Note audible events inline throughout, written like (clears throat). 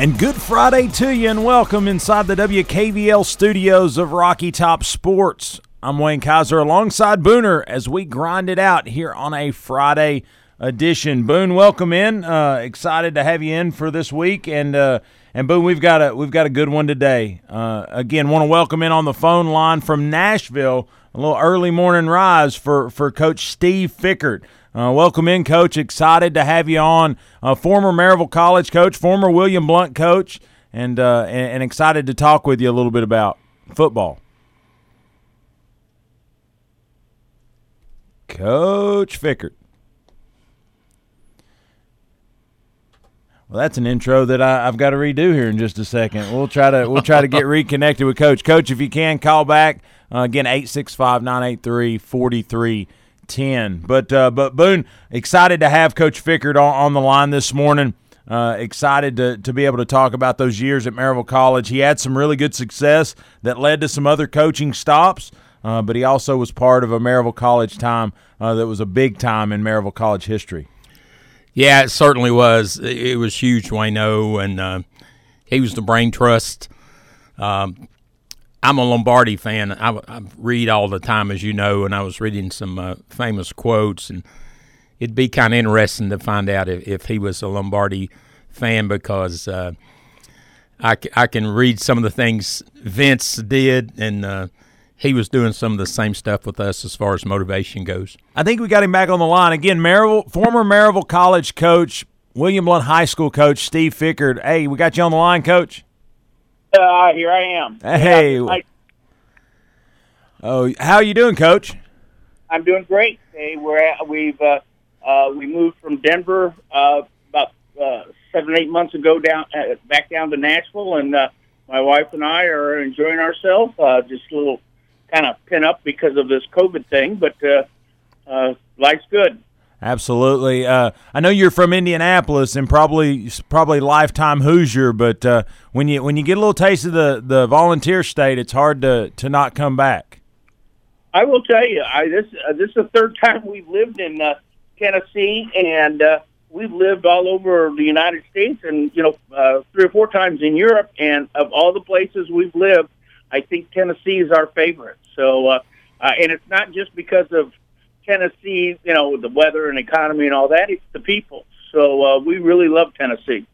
And good Friday to you, and welcome inside the WKVL studios of Rocky Top Sports. I'm Wayne Kaiser alongside Booner as we grind it out here on a Friday edition. Boone, welcome in. Uh, excited to have you in for this week, and uh, and Boone, we've got a we've got a good one today. Uh, again, want to welcome in on the phone line from Nashville. A little early morning rise for for Coach Steve Fickert. Uh, welcome in, Coach. Excited to have you on. Uh, former Maryville College coach, former William Blount coach, and, uh, and, and excited to talk with you a little bit about football. Coach Fickert. Well, that's an intro that I, have got to redo here in just a second. We'll try to we'll try to get (laughs) reconnected with Coach. Coach, if you can, call back uh, again 865 983 10. But uh, but Boone, excited to have Coach Fickert on, on the line this morning. Uh, excited to, to be able to talk about those years at Maryville College. He had some really good success that led to some other coaching stops, uh, but he also was part of a Maryville College time uh, that was a big time in Maryville College history. Yeah, it certainly was. It was huge, Wayno, and uh, he was the brain trust. Um, I'm a Lombardi fan. I, I, read all the time, as you know, and I was reading some uh, famous quotes, and it'd be kind of interesting to find out if, if, he was a Lombardi fan because uh, I, I can read some of the things Vince did, and uh, he was doing some of the same stuff with us as far as motivation goes. I think we got him back on the line again. Maryville, former Maryville College coach, William Blount High School coach Steve Fickert. Hey, we got you on the line, coach. Uh, here I am. Hey. I, oh, how are you doing, Coach? I'm doing great. Hey, we're at, we've uh, uh, we moved from Denver uh, about uh, seven eight months ago down uh, back down to Nashville, and uh, my wife and I are enjoying ourselves. Uh, just a little kind of pin up because of this COVID thing, but uh, uh, life's good. Absolutely. Uh, I know you're from Indianapolis and probably probably lifetime Hoosier, but uh, when you when you get a little taste of the, the volunteer state, it's hard to, to not come back. I will tell you, I, this uh, this is the third time we've lived in uh, Tennessee, and uh, we've lived all over the United States, and you know, uh, three or four times in Europe. And of all the places we've lived, I think Tennessee is our favorite. So, and it's not just because of Tennessee, you know, the weather and economy and all that. It's the people. So uh, we really love Tennessee.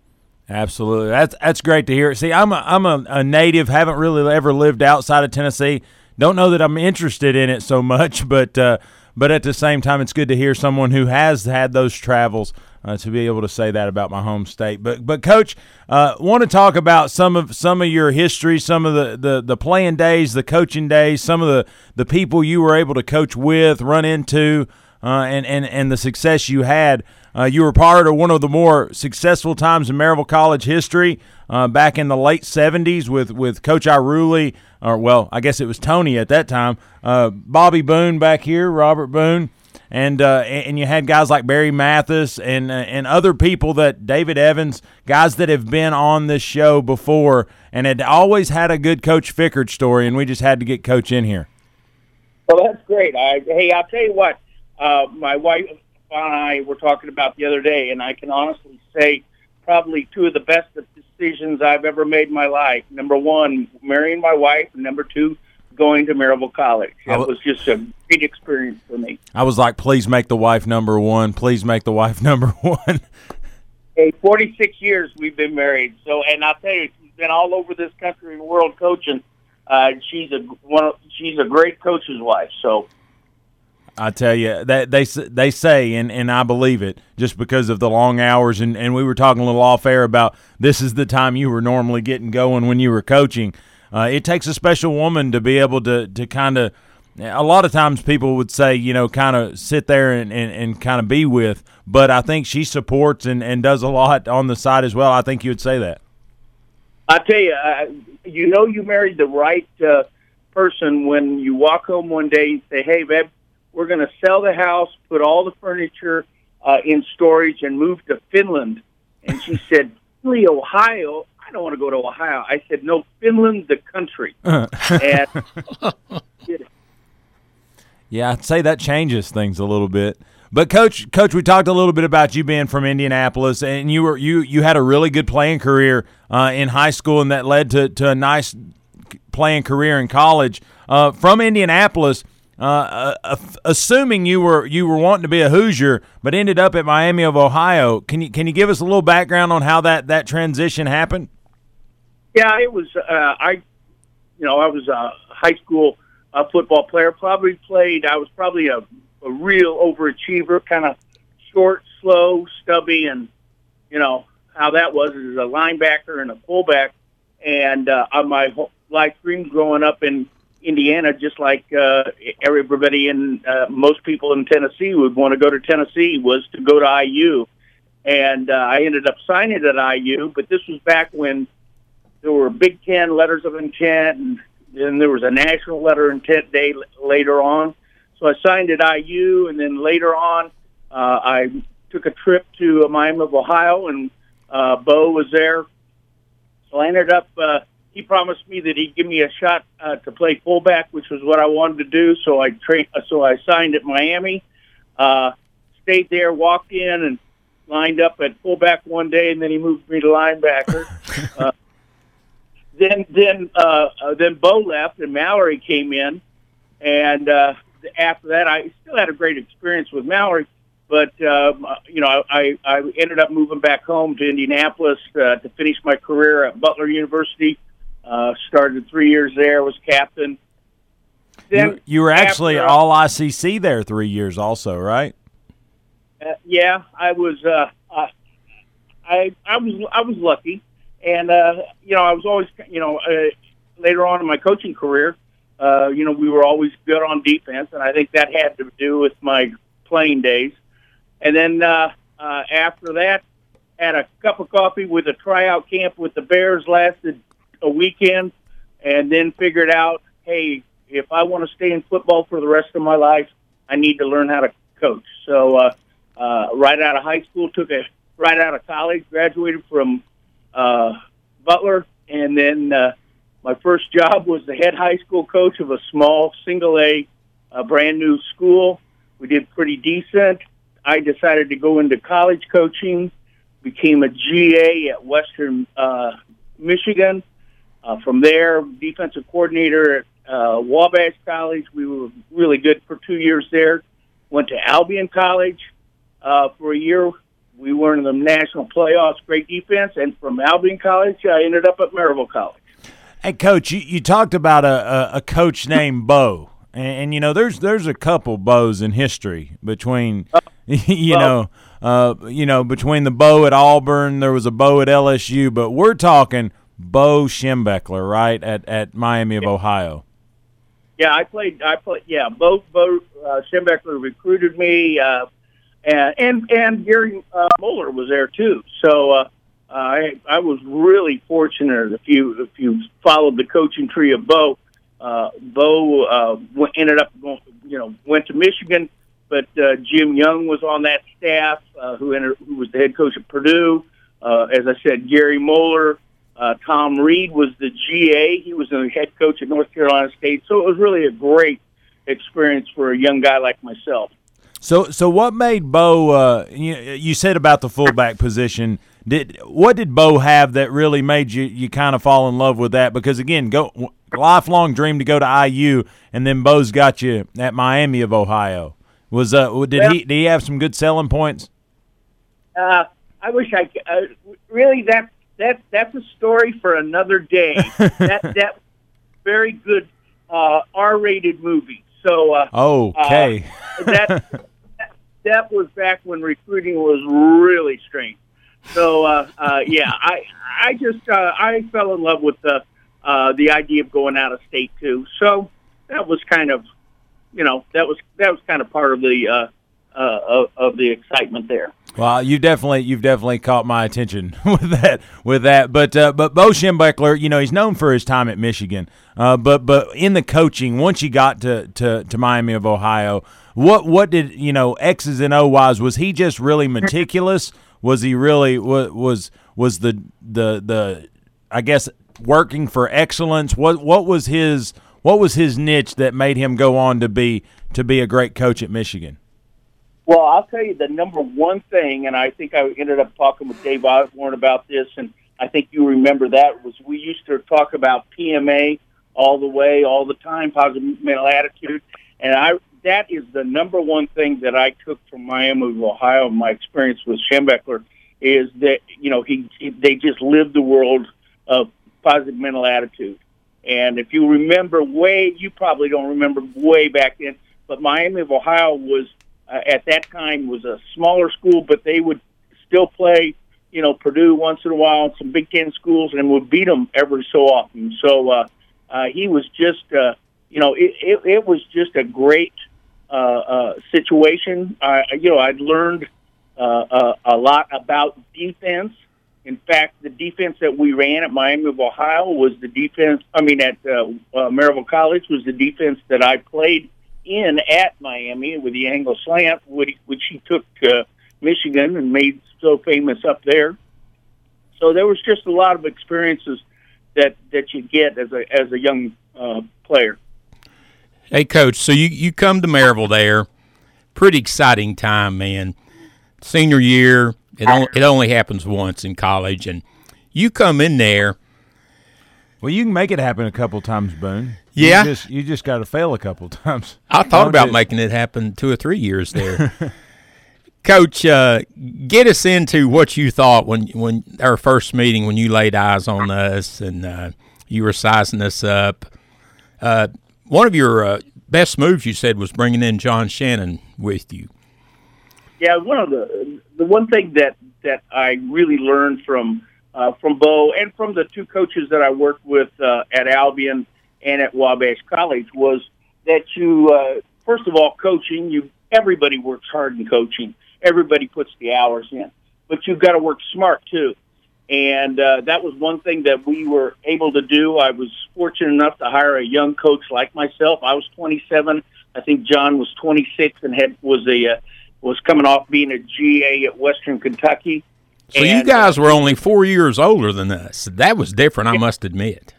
Absolutely, that's that's great to hear. See, I'm a, I'm a, a native. Haven't really ever lived outside of Tennessee. Don't know that I'm interested in it so much, (laughs) but uh, but at the same time, it's good to hear someone who has had those travels uh, to be able to say that about my home state. But but coach, uh, want to talk about some of some of your history, some of the, the, the playing days, the coaching days, some of the, the people you were able to coach with, run into, uh, and, and and the success you had. Uh, you were part of one of the more successful times in Maryville College history uh, back in the late '70s with with Coach Ierulli, or well, I guess it was Tony at that time. Uh, Bobby Boone back here, Robert Boone and uh, and you had guys like Barry Mathis and uh, and other people that David Evans, guys that have been on this show before and had always had a good Coach Fickert story, and we just had to get Coach in here. Well, that's great. I, hey, I'll tell you what, uh, my wife and I were talking about the other day, and I can honestly say probably two of the best decisions I've ever made in my life. Number one, marrying my wife, and number two, going to Maryville College. It was just a great experience for me. I was like, please make the wife number one. Please make the wife (laughs) number one. hey, 46 years we've been married. So, and I'll tell you, she's been all over this country and world coaching. Uh, she's a one. Of, she's a great coach's wife. So. I tell you that they they say and, and I believe it just because of the long hours and, and we were talking a little off air about this is the time you were normally getting going when you were coaching uh, it takes a special woman to be able to to kind of. A lot of times people would say, you know, kind of sit there and, and, and kind of be with, but I think she supports and, and does a lot on the side as well. I think you would say that. I tell you, uh, you know, you married the right uh, person when you walk home one day and say, "Hey, babe, we're going to sell the house, put all the furniture uh, in storage, and move to Finland." And she (laughs) said, "Really, Ohio? I don't want to go to Ohio." I said, "No, Finland, the country." (laughs) and (laughs) Yeah, I'd say that changes things a little bit. But coach, coach, we talked a little bit about you being from Indianapolis, and you were you you had a really good playing career uh, in high school, and that led to, to a nice playing career in college. Uh, from Indianapolis, uh, uh assuming you were you were wanting to be a Hoosier, but ended up at Miami of Ohio. Can you can you give us a little background on how that that transition happened? Yeah, it was. Uh, I, you know, I was a high school uh, football player. Probably played. I was probably a a real overachiever, kind of short, slow, stubby, and you know how that was as a linebacker and a fullback. And uh, on my whole life dream growing up in Indiana, just like uh, everybody in uh, most people in Tennessee would want to go to Tennessee, was to go to IU. And uh, I ended up signing at IU, but this was back when there were Big Ten letters of intent, and then there was a national letter of intent day later on. So I signed at IU, and then later on, uh, I took a trip to Miami of Ohio, and uh, Bo was there. So I ended up. Uh, he promised me that he'd give me a shot uh, to play fullback, which was what I wanted to do. So I trained. So I signed at Miami. Uh, stayed there, walked in, and lined up at fullback one day, and then he moved me to linebacker. (laughs) uh, then, then, uh, uh, then Bo left, and Mallory came in, and uh, after that, I still had a great experience with Mallory, but um, you know, I, I ended up moving back home to Indianapolis uh, to finish my career at Butler University. Uh, started three years there, was captain. Then you, you were actually after, all ICC there three years, also, right? Uh, yeah, I was. Uh, uh, I I was I was lucky, and uh, you know I was always you know uh, later on in my coaching career, uh, you know, we were always good on defense, and I think that had to do with my playing days. And then uh, uh, after that, had a cup of coffee with a tryout camp with the Bears, lasted a weekend, and then figured out, hey, if I want to stay in football for the rest of my life, I need to learn how to coach. So, uh, uh, right out of high school, took a right out of college, graduated from uh, Butler, and then. Uh, my first job was the head high school coach of a small single A, a brand new school. We did pretty decent. I decided to go into college coaching, became a GA at Western uh, Michigan. Uh, from there, defensive coordinator at uh, Wabash College. We were really good for two years there. Went to Albion College uh, for a year. We were in the national playoffs, great defense. And from Albion College, I ended up at Maryville College. Hey, coach, you, you talked about a, a, a coach named Bo, and, and, you know there's there's a couple Bos in history between (laughs) you know uh, you know between the Bo at Auburn, there was a Bo at LSU, but we're talking Bo Schembechler, right at at Miami of Ohio. Yeah, I played. I played. Yeah, Bo Bo uh, recruited me, uh, and and and Gary uh, Moeller was there too. So uh, I I was really fortunate. If you if you followed the coaching tree of Bo, uh, Bo uh, ended up going, you know went to Michigan, but uh, Jim Young was on that staff, uh, who entered, who was the head coach at Purdue. Uh, as I said, Gary Moeller, uh, Tom Reed was the GA. He was the head coach at North Carolina State. So it was really a great experience for a young guy like myself. So, so what made Bo? Uh, you, you said about the fullback position. Did what did Bo have that really made you you kind of fall in love with that? Because again, go lifelong dream to go to IU, and then Bo's got you at Miami of Ohio. Was uh did well, he did he have some good selling points? Uh, I wish I uh, really that that that's a story for another day. (laughs) that that very good uh, R-rated movie. So uh, okay, uh, that, that was back when recruiting was really strange. So uh, uh, yeah, I I just uh, I fell in love with the uh, the idea of going out of state too. So that was kind of you know that was that was kind of part of the uh, uh, of, of the excitement there. Well, you definitely you've definitely caught my attention (laughs) with that with that. But uh, but Bo Schembechler, you know, he's known for his time at Michigan. Uh, but but in the coaching, once you got to, to, to Miami of Ohio, what what did you know X's and O wise? Was he just really meticulous? Was he really was was was the the the I guess working for excellence? What what was his what was his niche that made him go on to be to be a great coach at Michigan? Well, I'll tell you the number one thing, and I think I ended up talking with Dave Osborne about this, and I think you remember that was we used to talk about PMA all the way, all the time, positive mental attitude, and I that is the number one thing that I took from Miami of Ohio. My experience with Schembechler is that you know he, he they just lived the world of positive mental attitude, and if you remember way, you probably don't remember way back then, but Miami of Ohio was uh, at that time was a smaller school, but they would still play, you know, Purdue once in a while, some Big Ten schools, and would beat them every so often. So uh, uh, he was just, uh, you know, it, it, it was just a great uh, uh, situation. I, you know, I'd learned uh, uh, a lot about defense. In fact, the defense that we ran at Miami of Ohio was the defense. I mean, at uh, uh, Maryville College was the defense that I played in at Miami with the angle slant, which, which he took to Michigan and made so famous up there. So there was just a lot of experiences that that you get as a as a young uh, player. Hey, coach. So you you come to Maryville there, pretty exciting time, man. Senior year, it only it only happens once in college, and you come in there. Well, you can make it happen a couple times, Boone. Yeah. you just, you just got to fail a couple (laughs) times. I thought Don't about you? making it happen two or three years there. (laughs) Coach, uh, get us into what you thought when when our first meeting when you laid eyes on us and uh, you were sizing us up. Uh, one of your uh, best moves you said was bringing in John Shannon with you. Yeah, one of the the one thing that that I really learned from uh, from Bo and from the two coaches that I worked with uh, at Albion and at Wabash College was that you uh, first of all coaching you everybody works hard in coaching. Everybody puts the hours in but you've got to work smart too. And uh, that was one thing that we were able to do. I was fortunate enough to hire a young coach like myself. I was 27 I think John was 26 and had was a uh, was coming off being a GA at Western Kentucky So you guys were only four years older than us. That was different, I must admit.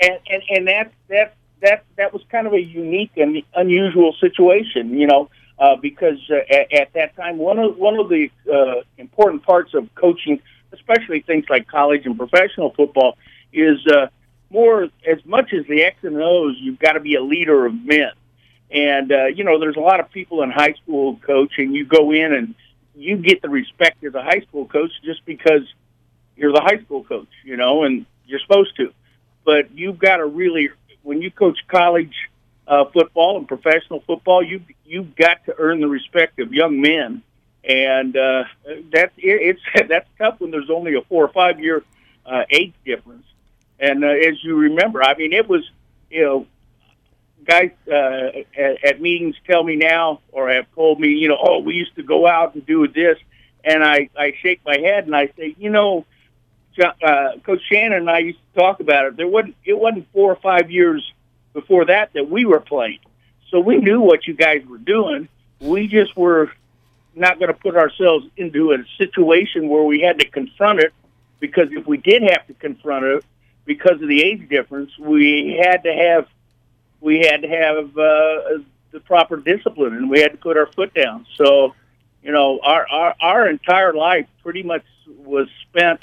and and and that that that that was kind of a unique and unusual situation, you know, uh, because uh, at, at that time one of one of the uh, important parts of coaching, especially things like college and professional football, is uh, more as much as the X and O's. You've got to be a leader of men, and uh, you know, there's a lot of people in high school coaching. you go in and you get the respect as a high school coach just because you're the high school coach, you know, and you're supposed to but you've got to really when you coach college uh, football and professional football, you you've got to earn the respect of young men, and uh, that's it, it's (laughs) that's tough when there's only a four or five year uh, age difference. And uh, as you remember, I mean, it was you know guys uh, at, at meetings tell me now or have told me, you know, oh, we used to go out and do this, and I I shake my head and I say, you know. Uh, Coach Shannon and I used to talk about it. There wasn't it wasn't four or five years before that that we were playing, so we knew what you guys were doing. We just were not going to put ourselves into a situation where we had to confront it, because if we did have to confront it because of the age difference, we had to have we had to have uh, the proper discipline, and we had to put our foot down. So, you know, our our, our entire life pretty much was spent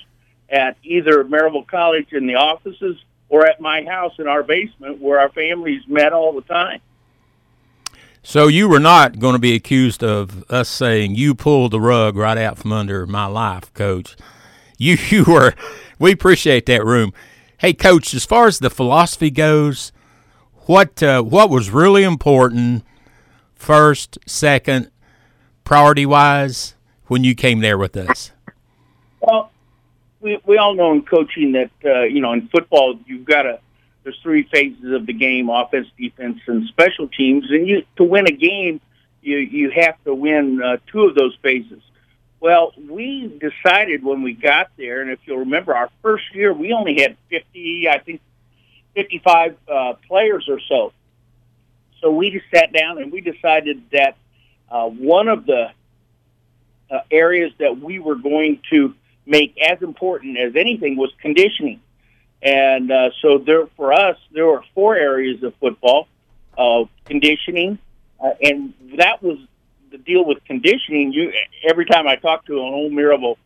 at either Maryville College in the offices or at my house in our basement where our families met all the time. So you were not going to be accused of us saying you pulled the rug right out from under my life, Coach. (laughs) You you were. We appreciate that room. Hey, Coach, as far as the philosophy goes, what uh, what was really important, first, second, priority wise, when you came there with us? Well, we we all know in coaching that uh, you know in football you've got to there's three phases of the game: offense, defense, and special teams. And you to win a game, you you have to win uh, two of those phases. Well, we decided when we got there, and if you'll remember, our first year we only had fifty, I think, fifty-five uh, players or so. So we just sat down and we decided that uh, one of the uh, areas that we were going to make as important as anything was conditioning. And uh, so there, for us, there were four areas of football: uh, conditioning, uh, and that was the deal with conditioning. You every time I talk to an old Maryville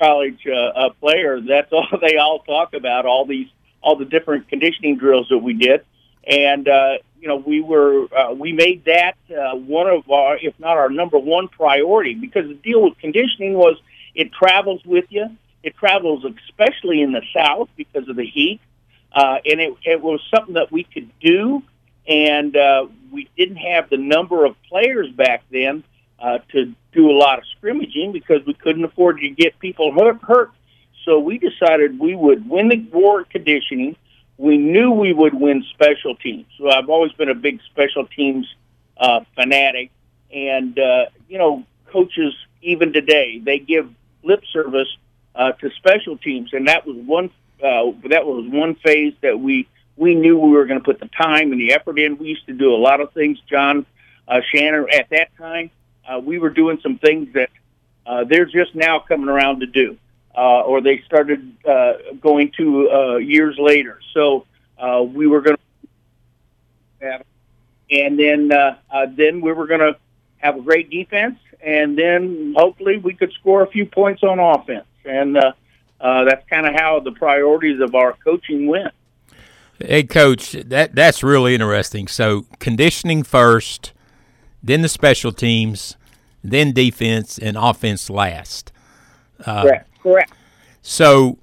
college uh, uh, player, that's (laughs) all they all talk about. All these, all the different conditioning drills that we did, and uh, you know, we were uh, we made that uh, one of our, if not our number one priority, because the deal with conditioning was it travels with you. It travels especially in the south because of the heat, uh, and it, it was something that we could do. And uh, we didn't have the number of players back then uh, to do a lot of scrimmaging because we couldn't afford to get people hurt. hurt. So we decided we would win the war conditioning we knew we would win special teams. So I've always been a big special teams uh, fanatic, and uh, you know, coaches even today they give lip service uh, to special teams, and that was one uh, that was one phase that we we knew we were going to put the time and the effort in. We used to do a lot of things, John uh, Shannon. At that time, uh, we were doing some things that uh, they're just now coming around to do uh, or they started uh, going to uh, years later. So uh, we were going to, and then uh, uh, then we were going to have a great defense, and then hopefully we could score a few points on offense, and uh, uh, that's kind of how the priorities of our coaching went. Hey, coach, that that's really interesting. So conditioning first, then the special teams, then defense, and offense last. Uh, Correct. Correct. So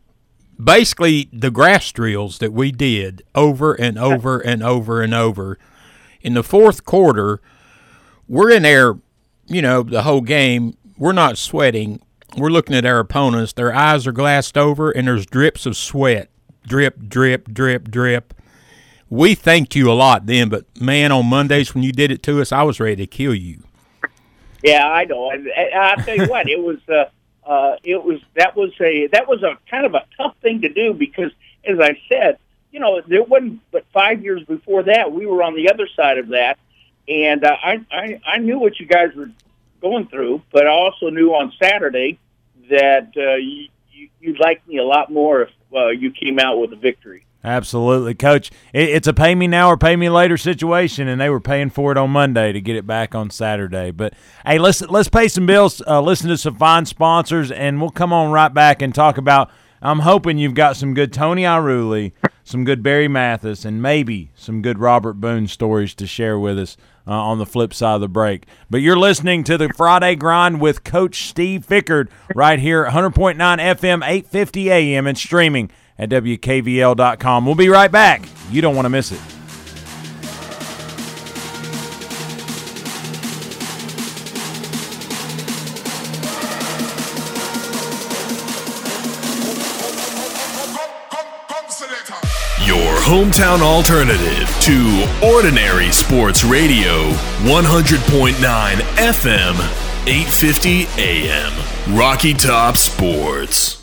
basically, the grass drills that we did over and over and over and over in the fourth quarter, we're in there, you know, the whole game. We're not sweating. We're looking at our opponents. Their eyes are glassed over, and there's drips of sweat drip, drip, drip, drip. We thanked you a lot then, but man, on Mondays when you did it to us, I was ready to kill you. Yeah, I know. I, I, tell you what, it was. Uh, uh, it was that was a that was a kind of a tough thing to do because, as I said, you know, there wasn't but five years before that we were on the other side of that, and uh, I, I I knew what you guys were going through, but I also knew on Saturday that uh, you, you you'd like me a lot more if uh, you came out with a victory. Absolutely, Coach. it's a pay me now or pay me later situation, and they were paying for it on Monday to get it back on Saturday. But hey, let's let's pay some bills, uh, listen to some fine sponsors, and we'll come on right back and talk about. I'm hoping you've got some good Tony Ierulli, some good Barry Mathis, and maybe some good Robert Boone stories to share with us uh, on the flip side of the break. But you're listening to the Friday Grind with Coach Steve Fickert right here, 100.9 FM, 850 AM, and streaming at WKVL.com. We'll be right back. You don't want to miss it. Your hometown alternative to ordinary sports radio, 100.9 FM, 850 AM. Rocky Top Sports.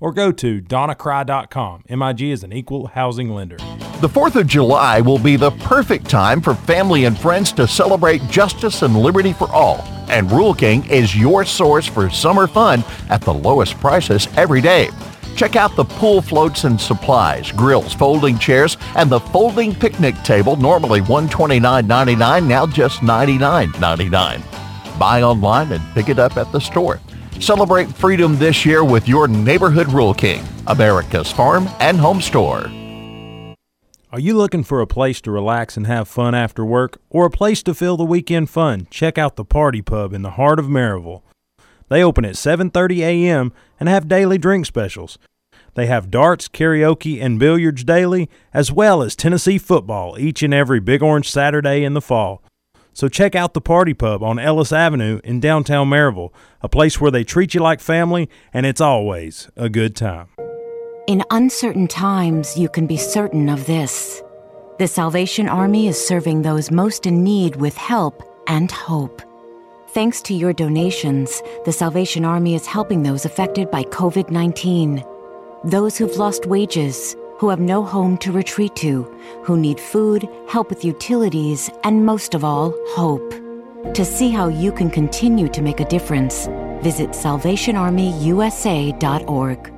or go to donnacry.com. MIG is an equal housing lender. The 4th of July will be the perfect time for family and friends to celebrate justice and liberty for all. And Rural King is your source for summer fun at the lowest prices every day. Check out the pool floats and supplies, grills, folding chairs, and the folding picnic table, normally $129.99, now just $99.99. Buy online and pick it up at the store. Celebrate freedom this year with your neighborhood Rural King, America's farm and home store. Are you looking for a place to relax and have fun after work, or a place to fill the weekend fun? Check out the Party Pub in the heart of Maryville. They open at 7:30 a.m. and have daily drink specials. They have darts, karaoke, and billiards daily, as well as Tennessee football each and every Big Orange Saturday in the fall. So check out the Party Pub on Ellis Avenue in downtown Maryville, a place where they treat you like family and it's always a good time. In uncertain times, you can be certain of this. The Salvation Army is serving those most in need with help and hope. Thanks to your donations, the Salvation Army is helping those affected by COVID 19. Those who've lost wages, who have no home to retreat to, who need food, help with utilities, and most of all, hope. To see how you can continue to make a difference, visit SalvationArmyUSA.org.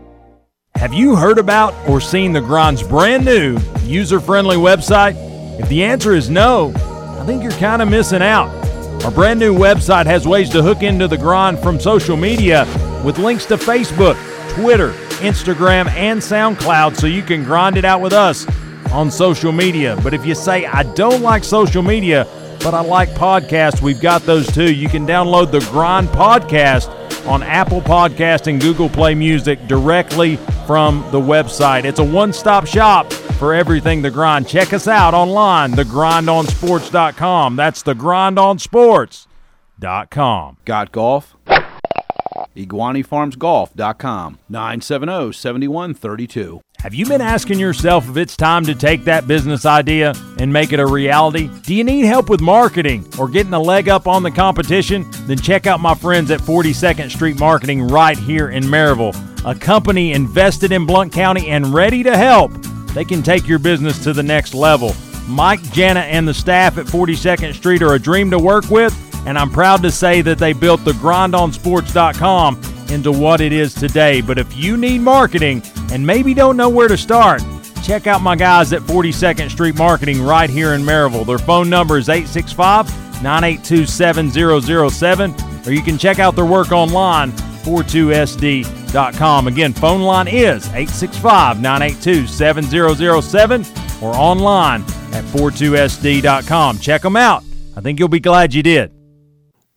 Have you heard about or seen the Grind's brand new user friendly website? If the answer is no, I think you're kind of missing out. Our brand new website has ways to hook into the Grind from social media with links to Facebook, Twitter, Instagram, and SoundCloud so you can grind it out with us on social media. But if you say, I don't like social media, but I like podcasts, we've got those too. You can download the Grind Podcast on Apple Podcast and Google Play Music directly from the website. It's a one-stop shop for everything The Grind. Check us out online, thegrindonsports.com. That's thegrindonsports.com. Got golf? IguaniFarmsGolf.com 970-7132. Have you been asking yourself if it's time to take that business idea and make it a reality? Do you need help with marketing or getting a leg up on the competition? Then check out my friends at 42nd Street Marketing right here in Maryville, a company invested in Blount County and ready to help. They can take your business to the next level. Mike, Jana, and the staff at 42nd Street are a dream to work with, and I'm proud to say that they built the grindonsports.com into what it is today. But if you need marketing and maybe don't know where to start, check out my guys at 42nd Street Marketing right here in Maryville. Their phone number is 865 982 7007, or you can check out their work online, 42sd.com. Again, phone line is 865 982 7007 or online at 42sd.com. Check them out. I think you'll be glad you did.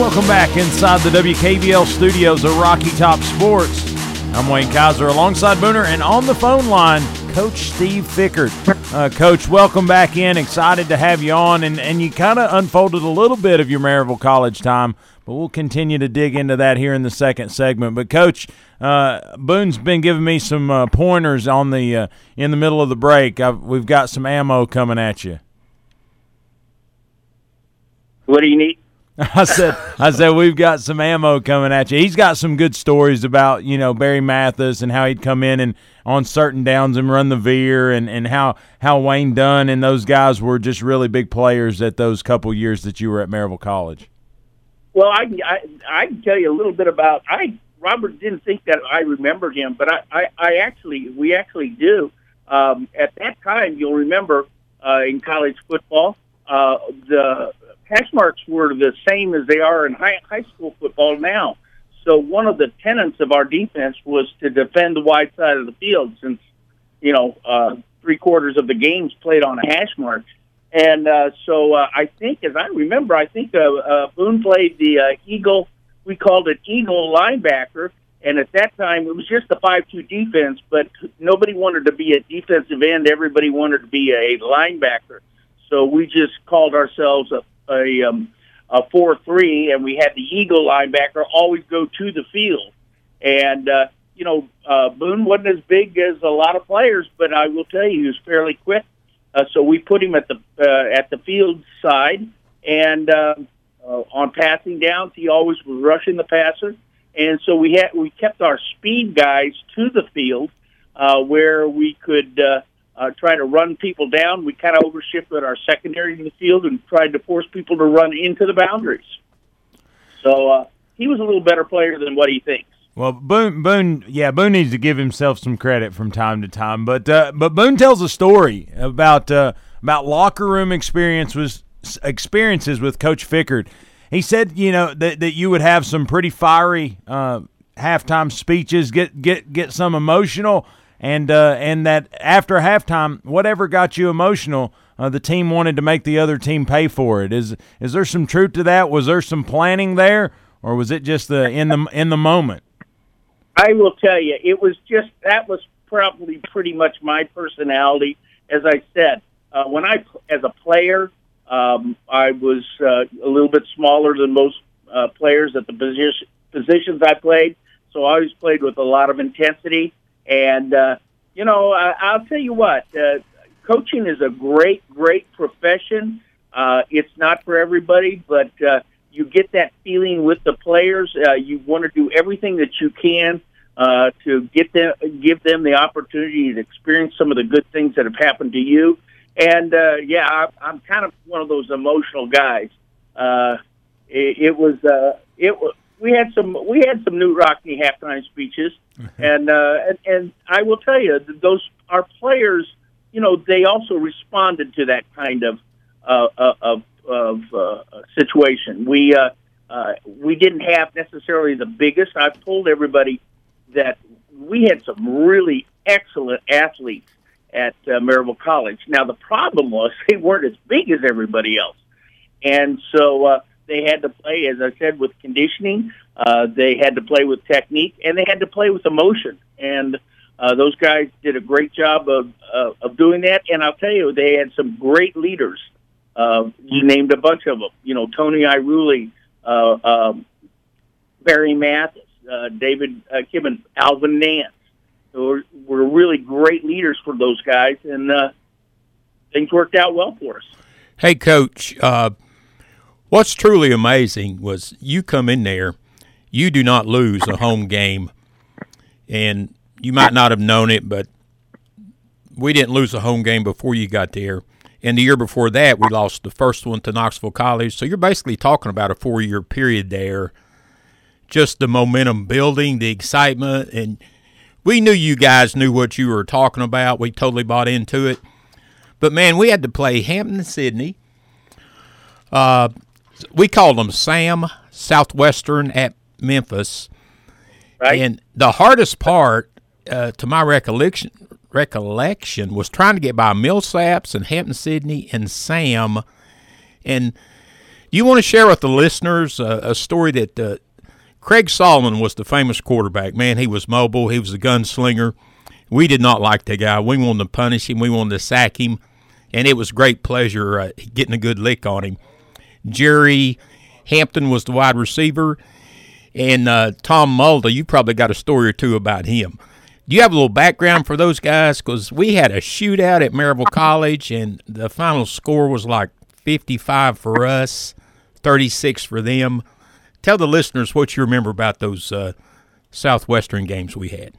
Welcome back inside the WKVL studios of Rocky Top Sports. I'm Wayne Kaiser alongside Booner and on the phone line, Coach Steve Fickert. Uh, Coach, welcome back in. Excited to have you on. And, and you kind of unfolded a little bit of your Maryville College time, but we'll continue to dig into that here in the second segment. But, Coach, uh, Boone's been giving me some uh, pointers on the uh, in the middle of the break. I've, we've got some ammo coming at you. What do you need? (laughs) I said, I said we've got some ammo coming at you. He's got some good stories about you know Barry Mathis and how he'd come in and on certain downs and run the veer, and, and how how Wayne Dunn and those guys were just really big players at those couple years that you were at Maryville College. Well, I, I I can tell you a little bit about I. Robert didn't think that I remembered him, but I I, I actually we actually do. Um, at that time, you'll remember uh, in college football, uh, the hash marks were the same as they are in high, high school football now. So one of the tenets of our defense was to defend the wide side of the field since, you know, uh, three quarters of the games played on a hash mark. And uh, so uh, I think, as I remember, I think uh, uh, Boone played the uh, Eagle. We called it Eagle linebacker. And at that time, it was just a 5-2 defense, but nobody wanted to be a defensive end. Everybody wanted to be a linebacker. So we just called ourselves a a um, a four three, and we had the Eagle linebacker always go to the field. And uh, you know, uh, Boone wasn't as big as a lot of players, but I will tell you, he was fairly quick. Uh, so we put him at the uh, at the field side, and uh, uh, on passing downs, he always was rushing the passer. And so we had we kept our speed guys to the field uh, where we could uh, uh, trying to run people down. We kind of overshifted our secondary in the field and tried to force people to run into the boundaries. So uh, he was a little better player than what he thinks. Well, Boone, Boone, yeah, Boone needs to give himself some credit from time to time. But uh, but Boone tells a story about uh, about locker room experience was experiences with Coach Fickert. He said, you know, that, that you would have some pretty fiery uh, halftime speeches, get get get some emotional, and uh, and that after halftime, whatever got you emotional, uh, the team wanted to make the other team pay for it. Is is there some truth to that? Was there some planning there, or was it just the in the in the moment? I will tell you, it was just that was probably pretty much my personality. As I said, uh, when I as a player, um, I was uh, a little bit smaller than most uh, players at the position, positions I played, so I always played with a lot of intensity. And uh, you know, I, I'll tell you what, uh, coaching is a great, great profession. Uh, it's not for everybody, but uh, you get that feeling with the players. Uh, you want to do everything that you can uh, to get them, give them the opportunity to experience some of the good things that have happened to you. And uh, yeah, I, I'm kind of one of those emotional guys. Uh, it, it was uh, it was we had some we had some Knute Rockne halftime speeches, (laughs) and, uh, and and I will tell you those our players, you know, they also responded to that kind of uh, uh of of uh, situation. We uh, uh, we didn't have necessarily the biggest. I've told everybody that we had some really excellent athletes at uh, Maryville College. Now the problem was (laughs) they weren't as big as everybody else, and so uh, they had to play, as I said, with conditioning. Uh, they had to play with technique, and they had to play with emotion. And uh, those guys did a great job of uh, of doing that. And I'll tell you, they had some great leaders. Uh, you named a bunch of them. You know, Tony Ierulli, uh, um, Barry Mathis, uh, David uh, Kibben, Alvin Nance were, were really great leaders for those guys, and uh, things worked out well for us. Hey, Coach, uh, what's truly amazing was you come in there, you do not lose a home game, and you might not have known it, but we didn't lose a home game before you got there. And the year before that, we lost the first one to Knoxville College. So you're basically talking about a four year period there. Just the momentum building, the excitement, and – we knew you guys knew what you were talking about. We totally bought into it. But man, we had to play Hampden-Sydney. Uh, we called them Sam Southwestern at Memphis. Right. And the hardest part, uh, to my recollection, recollection, was trying to get by Millsaps and Hampden-Sydney and Sam. And you want to share with the listeners uh, a story that uh, Craig Solomon was the famous quarterback. Man, he was mobile. He was a gunslinger. We did not like the guy. We wanted to punish him. We wanted to sack him, and it was great pleasure uh, getting a good lick on him. Jerry Hampton was the wide receiver, and uh, Tom Mulder. You probably got a story or two about him. Do you have a little background for those guys? Because we had a shootout at Maryville College, and the final score was like 55 for us, 36 for them tell the listeners what you remember about those uh, Southwestern games we had.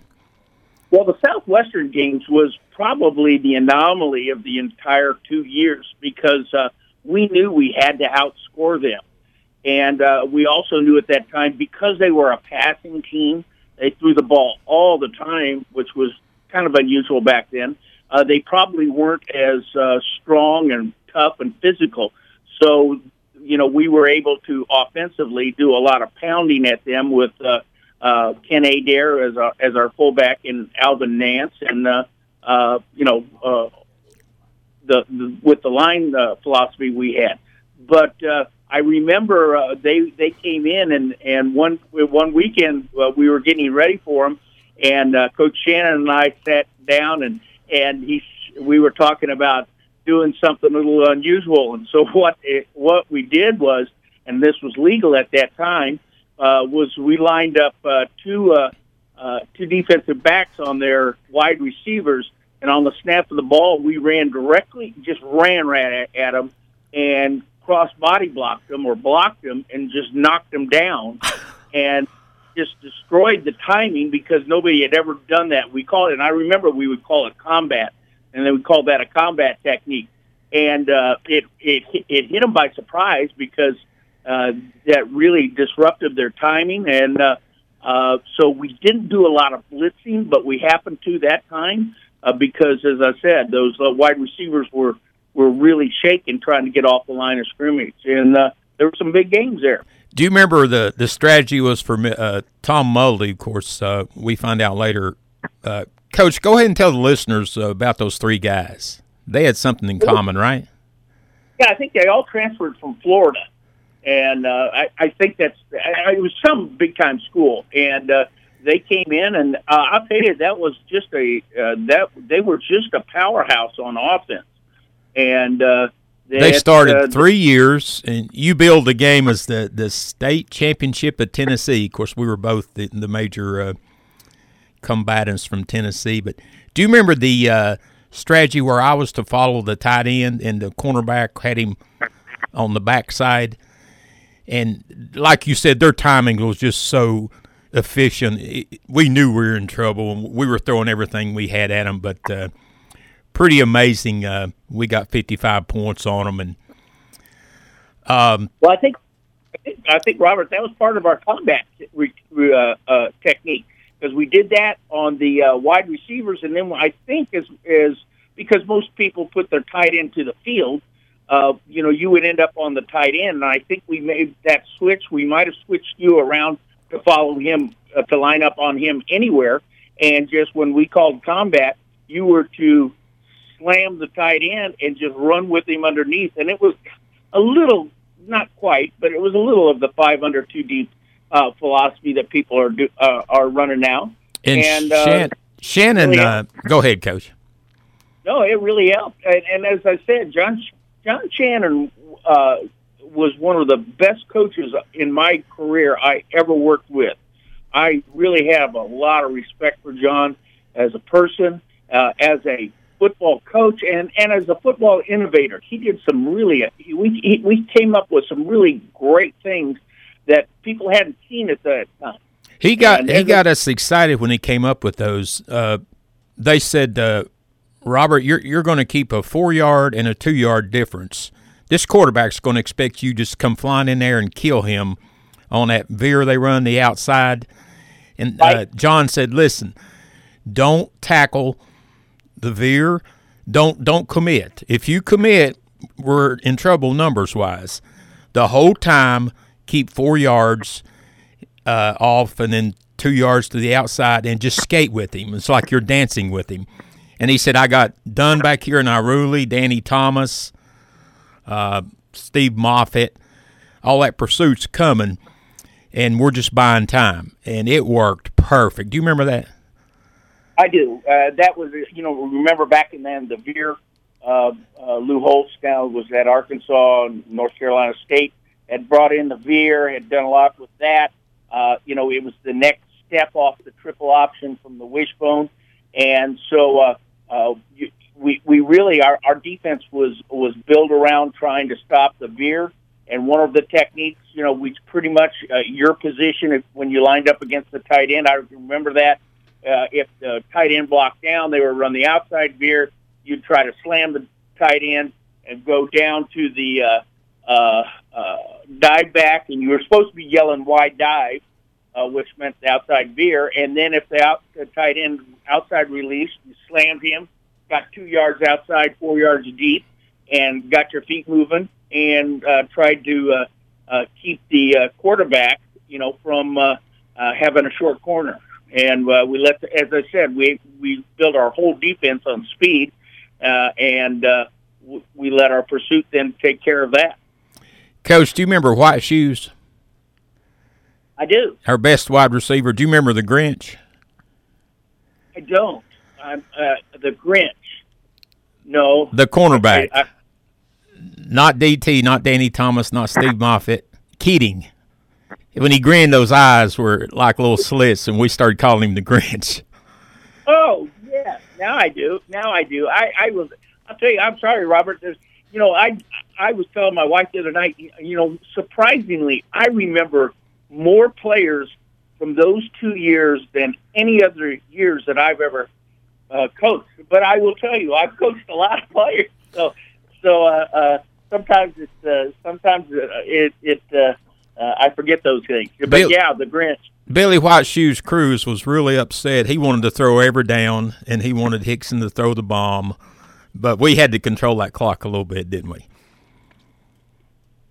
Well, the Southwestern games was probably the anomaly of the entire two years because uh, we knew we had to outscore them. And uh, we also knew at that time because they were a passing team, they threw the ball all the time, which was kind of unusual back then. Uh, they probably weren't as uh, strong and tough and physical. So you know, we were able to offensively do a lot of pounding at them with uh, uh, Ken Adair as our as our fullback and Alvin Nance, and uh, uh, you know, uh, the, the with the line uh, philosophy we had. But uh, I remember uh, they they came in and and one one weekend uh, we were getting ready for them, and uh, Coach Shannon and I sat down and and he we were talking about doing something a little unusual. And so (laughs) what it, what we did was, and this was legal at that time, uh, was we lined up uh, two uh, uh, two defensive backs on their wide receivers, and on the snap of the ball, we ran directly, just ran right at, at them, and cross body blocked them or blocked them, and just knocked them down, (laughs) and just destroyed the timing because nobody had ever done that. We called it, and I remember we would call it combat and then we called that a combat technique. And uh, it it it hit them by surprise because uh, that really disrupted their timing, and uh, uh, so we didn't do a lot of blitzing, but we happened to that time uh, because, as I said, those uh, wide receivers were were really shaking trying to get off the line of scrimmage, and uh, there were some big games there. Do you remember the the strategy was for uh, Tom Mully? Of course, uh, we find out later. Uh, Coach, go ahead and tell the listeners uh, about those three guys. They had something in common, right? Yeah, I think they all transferred from Florida, and uh, I, I think that's I, it was some big time school, and uh, they came in, and uh, I'll tell you that was just a uh, that they were just a powerhouse on offense, and uh, they started uh, three years, and you billed the game as the the state championship of Tennessee. Of course, we were both the, the major uh, combatants from Tennessee. But do you remember the uh, strategy where I was to follow the tight end and the cornerback had him on the backside? And like you said, their timing was just so efficient. we knew we were in trouble. And we were throwing everything we had at them, but uh, pretty amazing. Uh, we got 55 points on them, and um, well, I think I think Robert that was part of our combat uh, uh, technique because we did that on the uh, wide receivers, and then I think is is because most people put their tight end to the field. Uh, you know, you would end up on the tight end, and I think we made that switch. We might have switched you around to follow him uh, to line up on him anywhere, and just when we called combat, you were to slam the tight end and just run with him underneath. And it was a little, not quite, but it was a little of the five under two deep uh, philosophy that people are do, uh, are running now. And, and uh, Shan- Shannon, really uh, go ahead, Coach. No, it really helped. And, and as I said, John John Shannon uh, was one of the best coaches in my career I ever worked with. I really have a lot of respect for John as a person, uh, as a football coach and and as a football innovator. He did some really we he, we came up with some really great things that people hadn't seen at that time. He got and he got us excited when he came up with those. Uh, they said, uh, Robert, you're you're going to keep a four yard and a two yard difference. This quarterback's going to expect you just come flying in there and kill him on that veer they run the outside. And uh, John said, "Listen, don't tackle the veer, don't don't commit. If you commit, we're in trouble numbers wise. The whole time, keep four yards uh, off and then two yards to the outside and just skate with him. It's like you're dancing with him. And he said, I got done back here in Ierulli, Danny Thomas, uh, Steve Moffitt, all that pursuit's coming, and we're just buying time. And it worked perfect. Do you remember that? I do. Uh, that was, you know, remember back in then the Veer, uh, uh, Lou Holtz now was at Arkansas and North Carolina State, had brought in the Veer, had done a lot with that. Uh, you know, it was the next step off the triple option from the wishbone. And so, uh, uh, you, we, we really, our, our defense was, was built around trying to stop the Veer. And one of the techniques, you know, we pretty much uh, your position if, when you lined up against the tight end. I remember that uh, if the tight end blocked down, they would run the outside veer. You'd try to slam the tight end and go down to the uh, uh, uh, dive back, and you were supposed to be yelling wide dive, uh, which meant the outside veer. And then if the, out, the tight end outside release, you slammed him, got two yards outside, four yards deep, and got your feet moving, and uh, tried to uh, uh, keep the uh, quarterback, you know, from uh, uh, having a short corner and uh, we let, the, as I said, we we built our whole defense on speed, uh, and uh, w- we let our pursuit then take care of that. Coach, do you remember White Shoes? I do. Our best wide receiver. Do you remember the Grinch? I don't. I'm uh, the Grinch. No. The cornerback. I, I, not DT, not Danny Thomas, not Steve Moffitt. Keating when he grinned, those eyes were like little slits, and we started calling him the Grinch. Oh yeah, now I do. Now I do. I, I was. I'll tell you. I'm sorry, Robert. There's, you know, I I was telling my wife the other night. You know, surprisingly, I remember more players from those two years than any other years that I've ever uh, coach. But I will tell you, I've coached a lot of (laughs) players, so so uh, uh, sometimes it's uh, sometimes it it uh, uh, I forget those things. But Bill- yeah, the Grinch. Billy White Shoes Cruz was really upset. He wanted to throw every down, and he wanted Hickson to throw the bomb. But we had to control that clock a little bit, didn't we?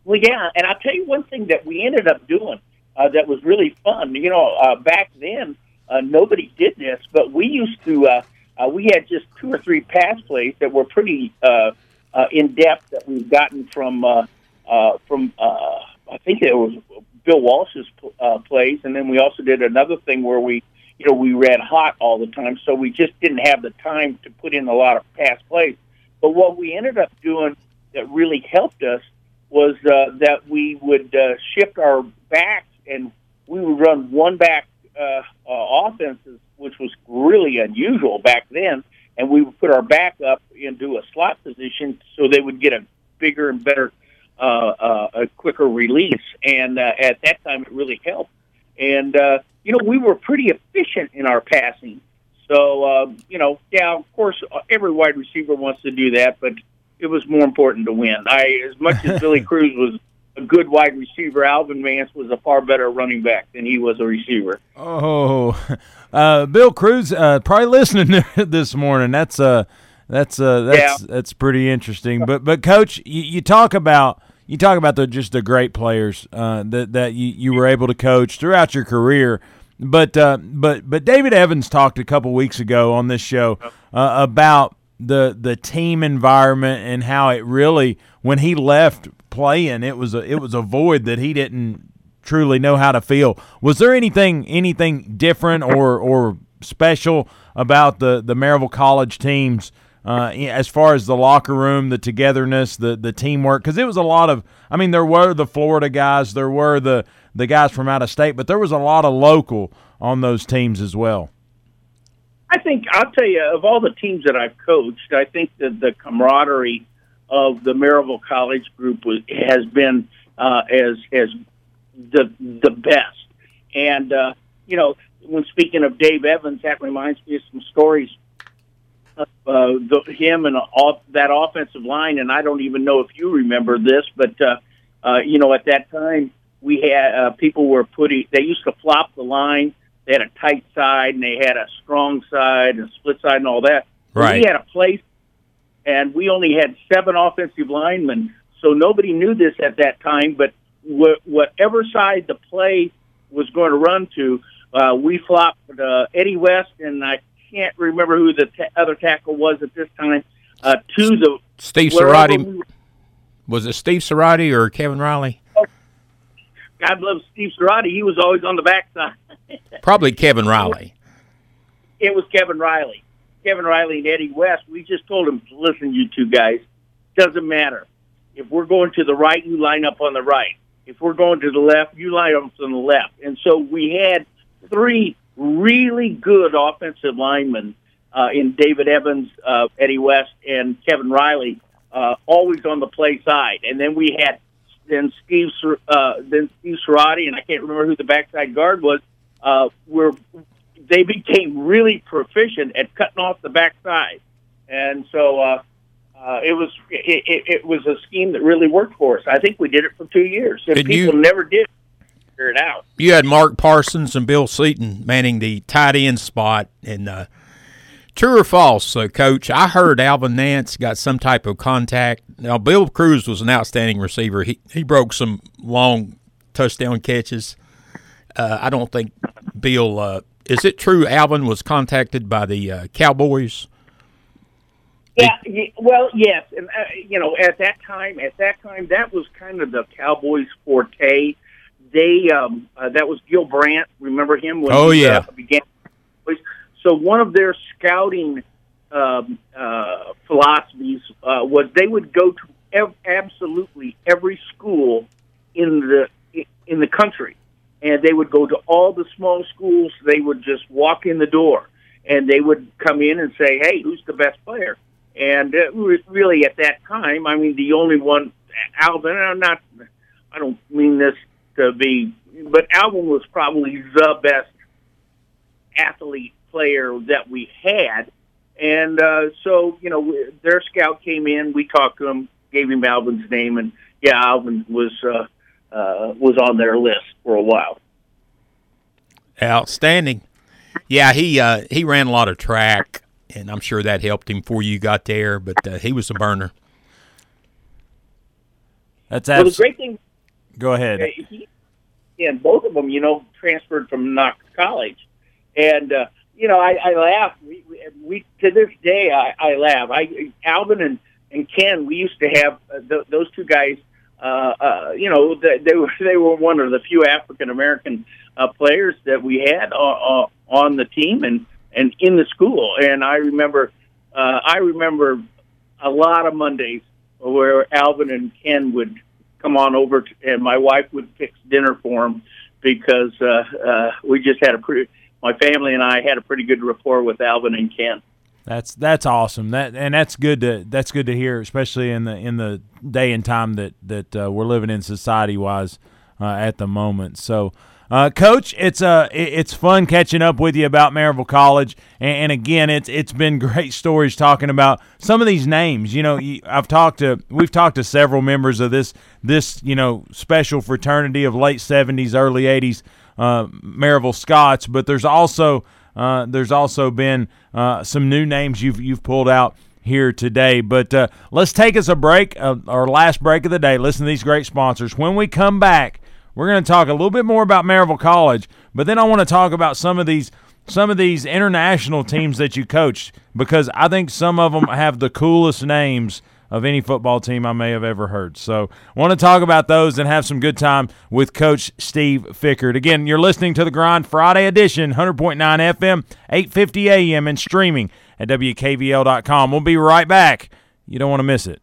Well, yeah, and I'll tell you one thing that we ended up doing uh, that was really fun. You know, uh, back then uh, nobody did this, but we used to. Uh, uh, we had just two or three pass plays that were pretty uh, uh, in depth that we've gotten from uh, uh, from. Uh, I think it was Bill Walsh's uh, plays, and then we also did another thing where we, you know, we ran hot all the time, so we just didn't have the time to put in a lot of pass plays. But what we ended up doing that really helped us was uh, that we would uh, shift our backs and we would run one back uh, uh, offenses, which was really unusual back then. And we would put our back up into a slot position so they would get a bigger and better, uh, uh, a quicker release. And uh, at that time, it really helped. And uh, you know, we were pretty efficient in our passing. So uh, you know, yeah, of course, every wide receiver wants to do that, but it was more important to win. I, as much as Billy (laughs) Cruz was a good wide receiver, Alvin Vance was a far better running back than he was a receiver. Oh, uh, Bill Cruz, uh, probably listening (laughs) this morning. That's uh, that's uh, that's Yeah. that's pretty interesting. But but coach, you, you talk about you talk about the just the great players uh, that that you, you were able to coach throughout your career. But uh, but but David Evans talked a couple weeks ago on this show uh, about the the team environment and how it really when he left playing it was a it was a void that he didn't truly know how to feel. Was there anything anything different or or special about the the Maryville College teams uh, as far as the locker room, the togetherness, the the teamwork? Because it was a lot of. I mean, there were the Florida guys, there were the the guys from out of state, but there was a lot of local on those teams as well. I think I'll tell you of all the teams that I've coached, I think that the camaraderie of the Maryville College group was, has been uh, as as the the best. And uh, you know, when speaking of Dave Evans, that reminds me of some stories of uh, the, him and all, that offensive line. And I don't even know if you remember this, but uh, uh, you know, at that time we had uh, people were putting. They used to flop the line. They had a tight side and they had a strong side and a split side and all that. Right. We had a place, and we only had seven offensive linemen, so nobody knew this at that time. But wh- whatever side the play was going to run to, uh, we flopped uh, Eddie West and I can't remember who the ta- other tackle was at this time uh, to the Steve Cerati we- was it Steve Cerati or Kevin Riley? God love Steve Serrati. He was always on the backside. Probably Kevin Riley. (laughs) it was Kevin Riley. Kevin Riley and Eddie West. We just told him, listen, you two guys, doesn't matter. If we're going to the right, you line up on the right. If we're going to the left, you line up on the left. And so we had three really good offensive linemen uh, in David Evans, uh, Eddie West, and Kevin Riley, uh, always on the play side. And then we had then Steve uh, then Steve Serrati, and I can't remember who the backside guard was. Uh, were they became really proficient at cutting off the backside, and so uh, uh, it was it, it, it was a scheme that really worked for us. I think we did it for two years, and people you- never did figure it out. You had Mark Parsons and Bill Seaton manning the tight end spot. And uh, true or false, uh, Coach? I heard Alvin Nance got some type of contact. Now, Bill Cruz was an outstanding receiver. He he broke some long touchdown catches. Uh, I don't think Bill. Uh, is it true Alvin was contacted by the uh, Cowboys? Yeah, ye- well, yes, and uh, you know, at that time, at that time, that was kind of the Cowboys' forte. They um, uh, that was Gil Brandt. Remember him? When Oh, he, yeah. uh, began. So one of their scouting um, uh, philosophies uh, was they would go to ev- absolutely every school in the in the country, and they would go to all the small schools. They would just walk in the door, and they would come in and say, "Hey, who's the best player?" And it was really at that time, I mean, the only one, Alvin. I'm not, I don't mean this to be, but Alvin was probably the best athlete player that we had, And uh, so, you know, their scout came in. We talked to him, gave him Alvin's name, and yeah, Alvin was uh, uh, was on their list for a while. Outstanding. Yeah, he uh, he ran a lot of track, and I'm sure that helped him before you got there. But uh, he was a burner. That's Well, the great thing Go ahead. He, and both of them, you know, transferred from Knox College, and uh, you know, I, I laugh. We, we, we to this day, I, I laugh. I Alvin and and Ken, we used to have uh, th- those two guys. Uh, uh, you know, they, they were they were one of the few African American uh, players that we had uh, uh, on the team and and in the school. And I remember, uh, I remember a lot of Mondays where Alvin and Ken would come on over, to, and my wife would fix dinner for them because uh, uh, we just had a pretty. My family and I had a pretty good rapport with Alvin and Ken. That's that's awesome. That and that's good to that's good to hear, especially in the in the day and time that that uh, we're living in society wise uh, at the moment. So. Uh, Coach, it's uh, it's fun catching up with you about Maryville College, and, and again, it's it's been (laughs) great stories talking about some of these names. You know, I've talked to we've talked to several members of this this you know special fraternity of late seventies, early eighties, uh, Maryville Scots, but there's also uh, there's also been uh, some new names you've you've pulled out here today. But uh, let's take us a break, uh, our last break of the day. Listen to these great sponsors. When we come back, we're going to talk a little bit more about Maryville College, but then I want to talk about some of these some of these international teams that you coached because I think some of them have the coolest names of any football team I may have ever heard. So, want to talk about those and have some good time with Coach Steve Fickert. Again, you're listening to the Grind Friday edition, 100.9 FM, 8:50 a.m. and streaming at wkvl.com. We'll be right back. You don't want to miss it.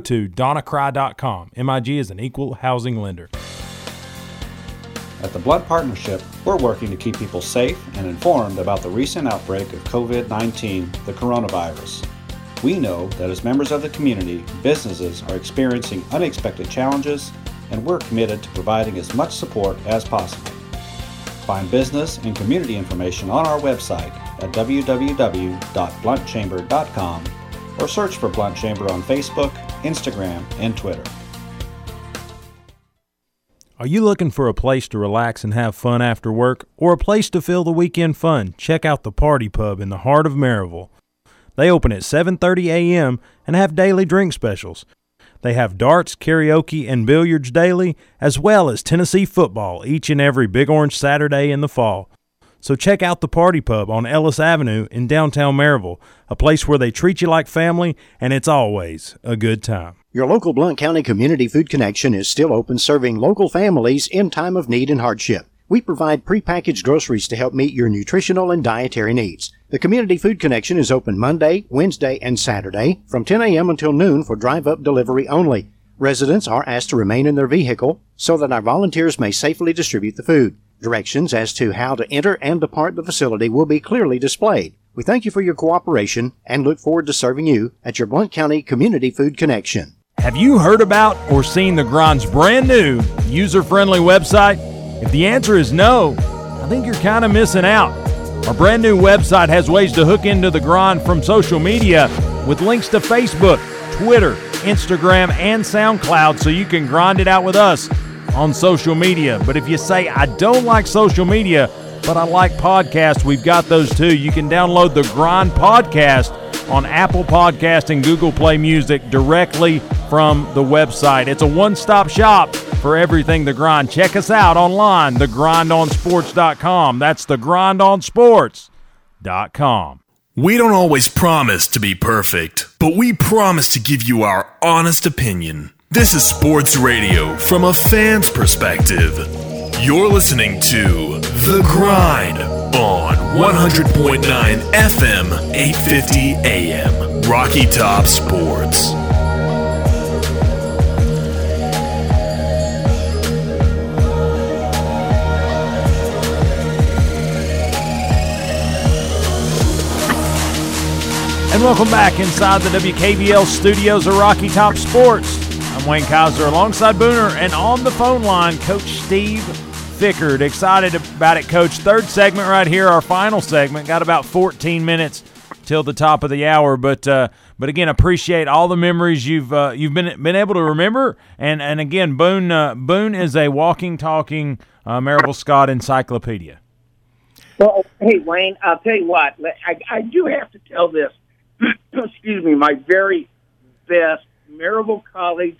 to donnacry.com. MIG is an equal housing lender. At the Blount Partnership, we're working to keep people safe and informed about the recent outbreak of COVID 19, the coronavirus. We know that as members of the community, businesses are experiencing unexpected challenges, and we're committed to providing as much support as possible. Find business and community information on our website at www.blountchamber.com or search for Blount Chamber on Facebook, Instagram, and Twitter. Are you looking for a place to relax and have fun after work or a place to fill the weekend fun? Check out the Party Pub in the heart of Maryville. They open at 7:30 a.m. and have daily drink specials. They have darts, karaoke, and billiards daily, as well as Tennessee football each and every Big Orange Saturday in the fall. So check out the Party Pub on Ellis Avenue in downtown Maryville, a place where they treat you like family and it's always a good time. Your local Blount County Community Food Connection is still open serving local families in time of need and hardship. We provide prepackaged groceries to help meet your nutritional and dietary needs. The Community Food Connection is open Monday, Wednesday, and Saturday from 10 a.m. until noon for drive up delivery only. Residents are asked to remain in their vehicle so that our volunteers may safely distribute the food. Directions as to how to enter and depart the facility will be clearly displayed. We thank you for your cooperation and look forward to serving you at your Blount County Community Food Connection. Have you heard about or seen the Grind's brand new user friendly website? If the answer is no, I think you're kind of missing out. Our brand new website has ways to hook into the Grind from social media with links to Facebook, Twitter, Instagram, and SoundCloud so you can grind it out with us on social media. But if you say, I don't like social media, but I like podcasts, we've got those too. You can download the Grind Podcast on Apple Podcast and Google Play Music directly from the website. It's a one-stop shop for everything The Grind. Check us out online, thegrindonsports.com. That's thegrindonsports.com. We don't always promise to be perfect, but we promise to give you our honest opinion. This is sports radio from a fan's perspective. You're listening to The Grind on 100.9 FM, 850 AM, Rocky Top Sports. And welcome back inside the WKVL studios of Rocky Top Sports. I'm Wayne Kaiser alongside Booner and on the phone line, Coach Steve Fickert. Excited about it, Coach. Third segment right here, our final segment. Got about 14 minutes till the top of the hour, but uh, but again, appreciate all the memories you've uh, you've been been able to remember. And and again, Boone uh, Boone is a walking, talking uh, Scot encyclopedia. Well, hey Wayne, I'll tell you what. I, I do have to tell this. (clears throat) excuse me, my very best Maryville College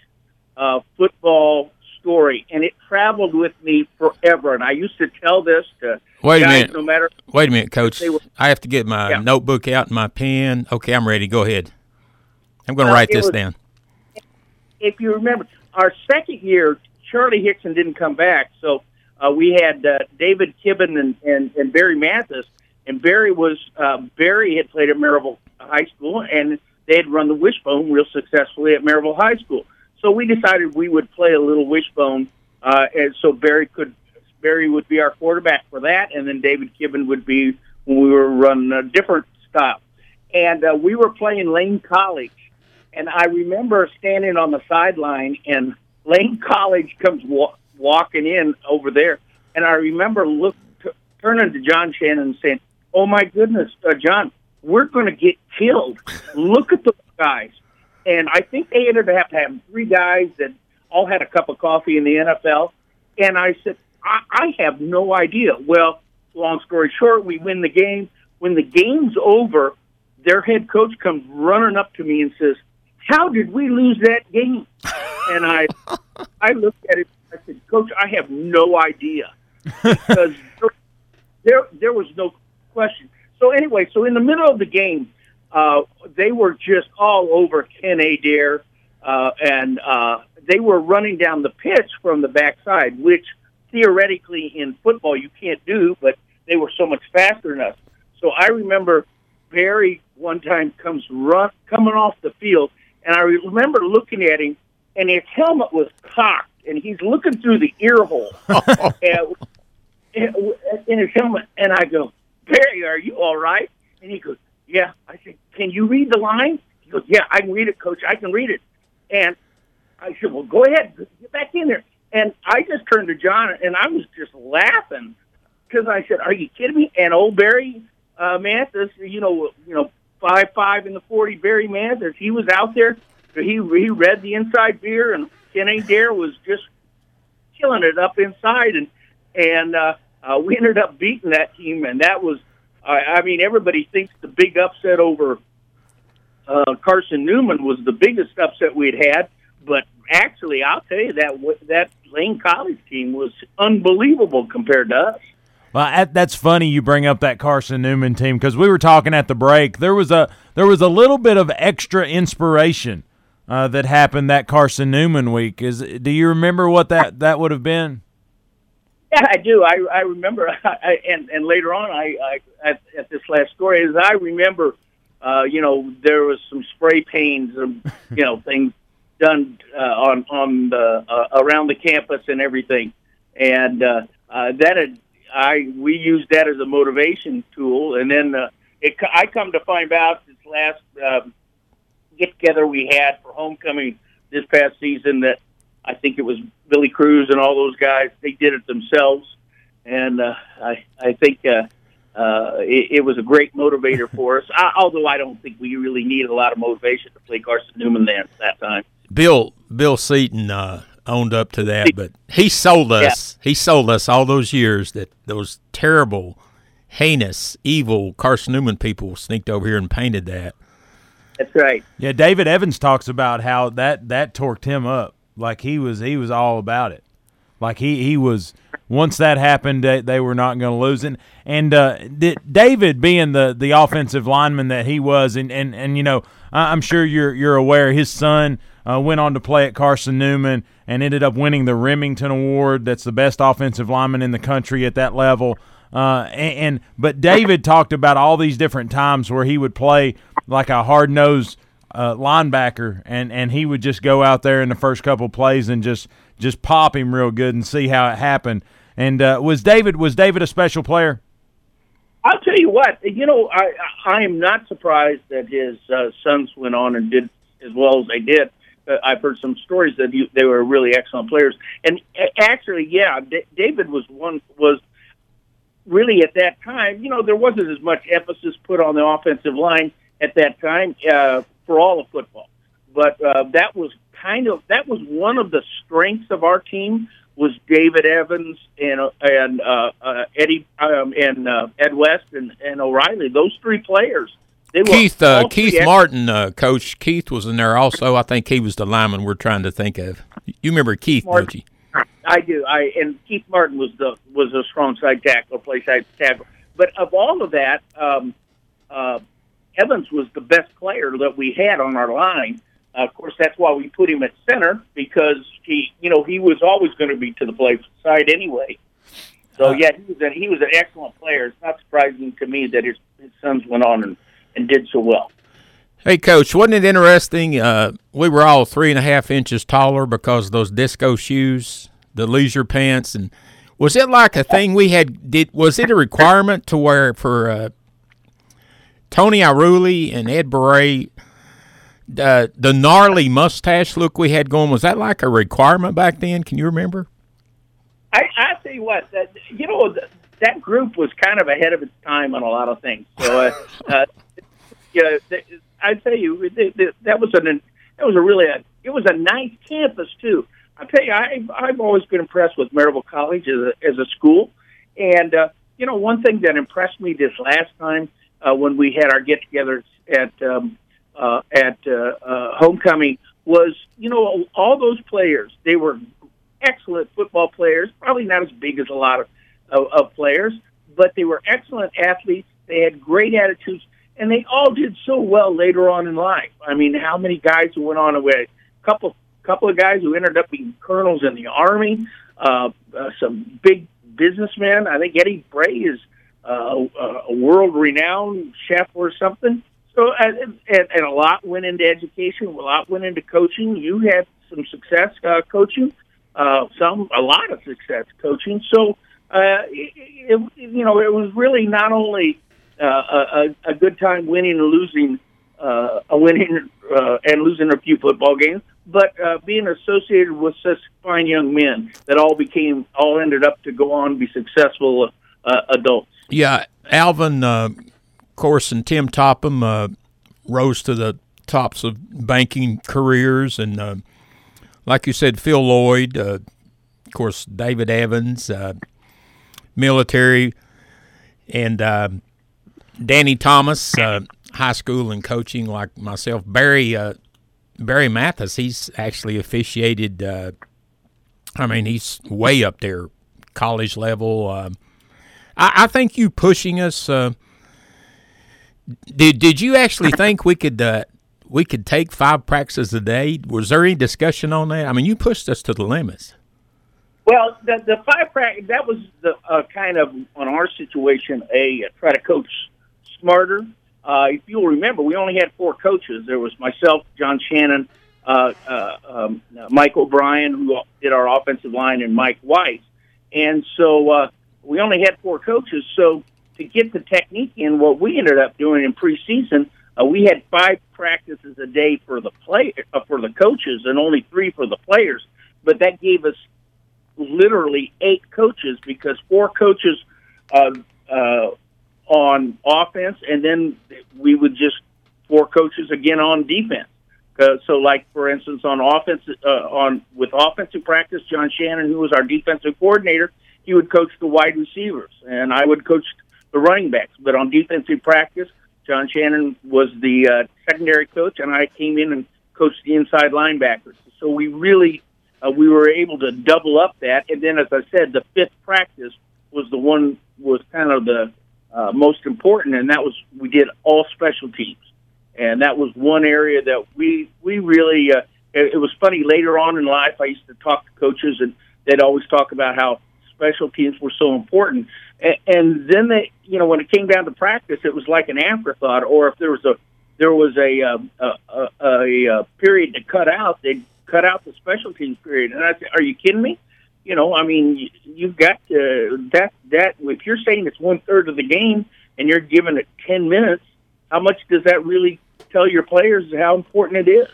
uh, football story, and it traveled with me forever. And I used to tell this to Wait a guys, minute. no matter. Wait a minute, Coach. Were- I have to get my Yeah. notebook out and my pen. Okay, I'm ready. Go ahead. I'm going to Uh, write this was- down. If you remember, our second year, Charlie Hickson didn't come back, so uh, we had uh, David Kibben and, and, and Barry Mathis. And Barry was uh, Barry had played at Maryville High School, and they had run the wishbone real successfully at Maryville High School. So we decided we would play a little wishbone, uh, and so Barry could Barry would be our quarterback for that, and then David Kibben would be when we were running a different style. And uh, we were playing Lane College, and I remember standing on the sideline, and Lane College comes wa- walking in over there, and I remember look t- turning to John Shannon and saying, "Oh my goodness, uh, John, we're going to get killed. Look at those guys." And I think they ended up having three guys that all had a cup of coffee in the NFL. And I said, I, I have no idea. Well, long story short, we win the game. When the game's over, their head coach comes running up to me and says, "How did we lose that game?" (laughs) And I, I looked at it. I said, "Coach, I have no idea because (laughs) there there was no question." So anyway, so in the middle of the game, uh, they were just all over Ken Adair, uh, and uh, they were running down the pitch from the backside, which theoretically in football you can't do, but they were so much faster than us. So I remember Barry one time comes run coming off the field, and I remember looking at him, and his helmet was cocked, and he's looking through the ear hole (laughs) and, in his helmet, and I go, Barry, are you all right? And he goes, Yeah. I said, Can you read the line? He goes, Yeah, I can read it, Coach. I can read it. And I said, Well, go ahead, get back in there. And I just turned to John, and I was just laughing because I said, "Are you kidding me?" And old Barry uh, Mathis, you know, you know, five five in the forty, Barry Mathis, he was out there. He he read the inside veer, and Ken Adair was just killing it up inside, and and uh, uh, we ended up beating that team, and that was, I I mean, everybody thinks the big upset over uh, Carson Newman was the biggest upset we'd had, but actually, I'll tell you that that Lane College team was unbelievable compared to us. Well, that's funny you bring up that Carson Newman team because we were talking at the break. There was a there was a little bit of extra inspiration uh, that happened that Carson Newman week. Is do you remember what that that would have been? (laughs) Yeah, I do. I I remember, (laughs) I, and and later on, I, I at, at this last story, as I remember, uh, you know, there was some spray paints, and (laughs) you know, things done uh, on on the uh, around the campus and everything, and uh, uh, that had I we used that as a motivation tool, and then uh, it I come to find out this last um, get together we had for homecoming this past season that I think it was Billy Cruz and all those guys. They did it themselves, and uh, I I think uh, uh, it, it was a great motivator (laughs) for us. I, although I don't think we really needed a lot of motivation to play Carson Newman there at that time. Bill Bill Seaton uh, owned up to that, but he sold us. Yeah. He sold us all those years that those terrible, heinous, evil Carson Newman people sneaked over here and painted that. That's right. Yeah, David Evans talks about how that that torqued him up. Like he was he was all about it. Like he he was once that happened, they, they were not going to lose. it. and uh, David, being the, the offensive lineman that he was, and, and, and you know, I'm sure you're you're aware his son uh, went on to play at Carson Newman and ended up winning the Remington Award. That's the best offensive lineman in the country at that level. Uh, and, and but David talked about all these different times where he would play like a hard nosed uh, linebacker, and and he would just go out there in the first couple plays and just just pop him real good and see how it happened. And uh, was David was David a special player? I'll tell you what. You know, I I am not surprised that his uh, sons went on and did as well as they did. Uh, I've heard some stories that he, they were really excellent players. And actually, yeah, D- David was one was really at that time. You know, there wasn't as much emphasis put on the offensive line at that time uh, for all of football, but uh, that was kind of that was one of the strengths of our team was David Evans and uh, and uh, uh, Eddie um, and uh, Ed West and, and O'Reilly. Those three players. They Keith uh, Keith ex- Martin, uh, coach Keith was in there also. I think he was the lineman we're trying to think of. You remember Keith, Martin, don't you? I do. I and Keith Martin was the was a strong side tackle, play side tackle. But of all of that, um, uh, Evans was the best player that we had on our line. Uh, of course, that's why we put him at center because he, you know, he was always going to be to the play side anyway. So uh, yeah, he was a, he was an excellent player. It's not surprising to me that his, his sons went on and, and did so well. Hey, coach, wasn't it interesting? Uh, we were all three and a half inches taller because of those disco shoes, the leisure pants, and was it like a thing we had? Did was it a requirement to wear for uh, Tony Ierulli and Ed Beret? uh, the gnarly mustache look we had going was that like a requirement back then? Can you remember? I I tell you what, that you know that group was kind of ahead of its time on a lot of things. So, uh, (laughs) uh, yeah, I tell you that was an that was a really a, it was a nice campus too. I tell you, I've I've always been impressed with Maryville College as a, as a school, and uh, you know one thing that impressed me this last time uh, when we had our get-togethers at um, uh, at uh, uh, homecoming was, you know, all those players. They were excellent football players, probably not as big as a lot of, of, of players, but they were excellent athletes. They had great attitudes, and they all did so well later on in life. I mean, how many guys who went on away? A couple, couple of guys who ended up being colonels in the army. Uh, uh, some big businessmen. I think Eddie Bray is uh, a world-renowned chef or something. So, and, and, and a lot went into education, a lot went into coaching. You had some success uh, coaching, uh, some a lot of success coaching. So, uh, it, it, you know, it was really not only uh, a, a good time winning and losing, uh, a winning uh, and losing a few football games, but uh, being associated with such fine young men that all became, all ended up to go on and be successful uh, adults. Yeah, Alvin uh, course, and Tim Topham uh, rose to the tops of banking careers, and uh, like you said, Phil Lloyd, uh, of course, David Evans, uh, military, and Danny Thomas, high school and coaching, like myself. Barry Barry Mathis, he's actually officiated. I mean, he's way up there, college level. I, I, think you pushing us did did you actually think we could uh, we could take five practices a day? Was there any discussion on that? I mean, you pushed us to the limits. Well, the the five practice that was the uh, kind of on our situation a uh, try to coach smarter. Uh, if you'll remember, we only had four coaches. There was myself, John Shannon, uh, uh, um, Mike O'Brien, who did our offensive line, and Mike Weiss. And so uh, we only had four coaches. So to get the technique in, what we ended up doing in preseason, uh, we had five practices a day for the play uh, for the coaches and only three for the players. But that gave us literally eight coaches because four coaches uh, uh, on offense, and then we would just four coaches again on defense Uh, so, like for instance, on offense, uh, on with offensive practice, John Shannon, who was our defensive coordinator, he would coach the wide receivers, and I would coach the running backs. But on defensive practice, John Shannon was the uh, secondary coach, and I came in and coached the inside linebackers. So we really uh, we were able to double up that. And then, as I said, the fifth practice was the one was kind of the uh, most important, and that was we did all special teams, and that was one area that we we really. Uh, it, it was funny later on in life. I used to talk to coaches, and they'd always talk about how special teams were so important. And, and then they, you know, when it came down to practice, it was like an afterthought. Or if there was a there was a um, a, a, a, a period to cut out, they'd cut out the special teams period. And I said, "Are you kidding me?" You know, I mean, you, you've got to, that that if you're saying it's one third of the game and you're giving it ten minutes, how much does that really tell your players how important it is?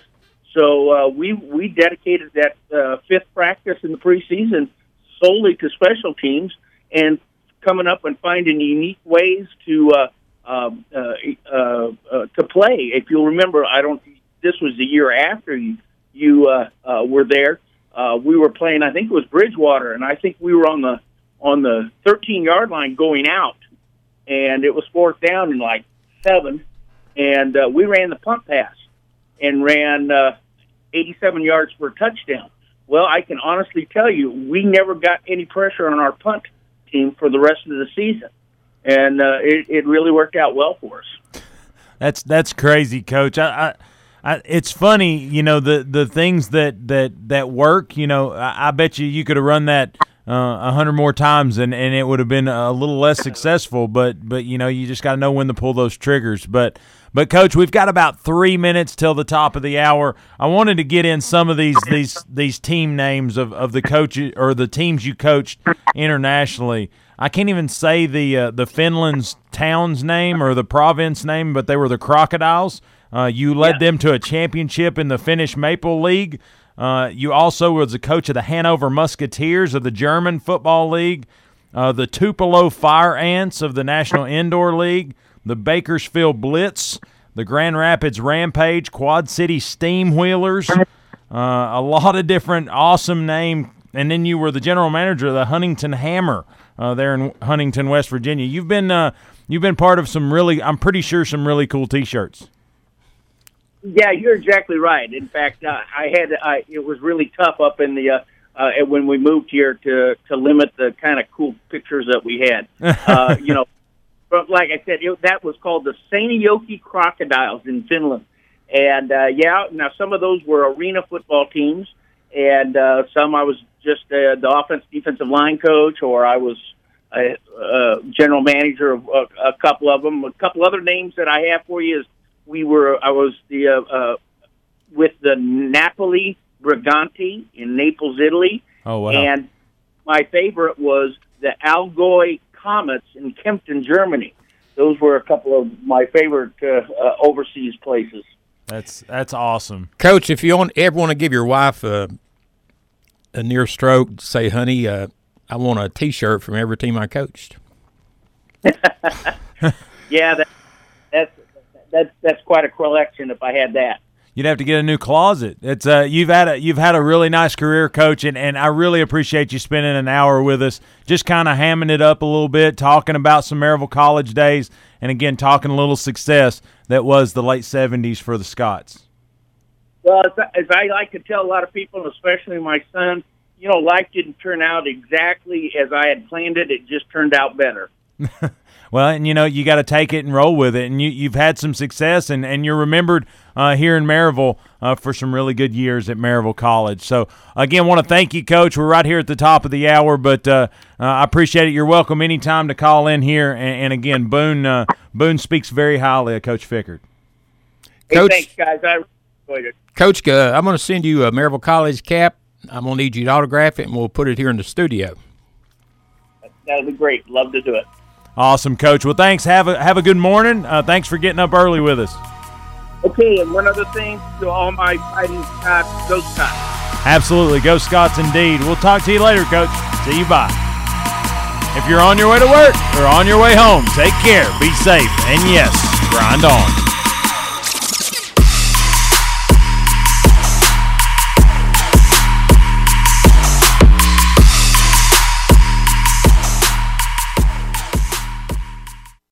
So uh, we we dedicated that uh, fifth practice in the preseason solely to special teams and coming up and finding unique ways to uh, um, uh, uh, uh, to play. If you'll remember, I don't. This was the year after you you uh, uh, were there. Uh, we were playing. I think it was Bridgewater, and I think we were on the on the 13 yard line going out, and it was fourth down in like seven, and uh, we ran the punt pass and ran uh, 87 yards for a touchdown. Well, I can honestly tell you, we never got any pressure on our punt team for the rest of the season, and uh, it, it really worked out well for us. That's that's crazy, Coach. I, I, I, it's funny, you know, the the things that that that work. You know, I, I bet you you could have run that uh, a hundred more times and, and it would have been a little less successful. But but you know, you just got to know when to pull those triggers. But but coach, we've got about three minutes till the top of the hour. I wanted to get in some of these these these team names of, of the coaches or the teams you coached internationally. I can't even say the uh, the Finland's town's name or the province name, but they were the Crocodiles. Uh, you led yeah. them to a championship in the Finnish Maple League. Uh, you also was the coach of the Hanover Musketeers of the German Football League, uh, the Tupelo Fire Ants of the National Indoor League, the Bakersfield Blitz, the Grand Rapids Rampage, Quad City Steam Wheelers, uh, a lot of different awesome name. And then you were the general manager of the Huntington Hammer uh, there in Huntington, West Virginia. You've been uh, you've been part of some really, I'm pretty sure, some really cool T-shirts. Yeah, you're exactly right. In fact, uh, I had I, it was really tough up in the uh, uh, when we moved here to to limit the kind of cool pictures that we had. (laughs) Uh, you know, but like I said, it, that was called the Seinäjoki Crocodiles in Finland. And uh, yeah, now some of those were arena football teams, and uh, some I was just uh, the offense defensive line coach, or I was a, a general manager of a, a couple of them. A couple other names that I have for you is we were I was the uh, uh, with the Napoli Briganti in Naples, Italy. Oh wow! And my favorite was the Allgäu Comets in Kempten, Germany. Those were a couple of my favorite uh, uh, overseas places. That's that's awesome, Coach. If you want, ever want to give your wife a, a near stroke, say, "Honey, uh, I want a T-shirt from every team I coached." (laughs) yeah, that, that's that's that's quite a collection. If I had that you'd have to get a new closet. It's uh, you've had a you've had a really nice career, coach, and, and I really appreciate you spending an hour with us, just kind of hamming it up a little bit, talking about some Maryville College days, and again talking a little success that was the late '70s for the Scots. Well, as I like to tell a lot of people, especially my son, you know, life didn't turn out exactly as I had planned it. It just turned out better. (laughs) Well, and you know you got to take it and roll with it, and you you've had some success, and and you're remembered uh, here in Maryville uh, for some really good years at Maryville College. So again, want to thank you, Coach. We're right here at the top of the hour, but uh, uh I appreciate it. You're welcome anytime to call in here, and, and again, Boone uh, Boone speaks very highly of Coach Fickert. Coach, thanks, guys. I enjoyed it. Coach, uh, I'm going to send you a Maryville College cap. I'm going to need you to autograph it, and we'll put it here in the studio. That'll be great. Love to do it. Awesome, Coach. Well, thanks. Have a have a good morning. Uh, thanks for getting up early with us. Okay, and one other thing to all my fighting Scots, go Scots. Absolutely, go Scots indeed. We'll talk to you later, Coach. See you. Bye. If you're on your way to work or on your way home, take care, be safe, and yes, grind on.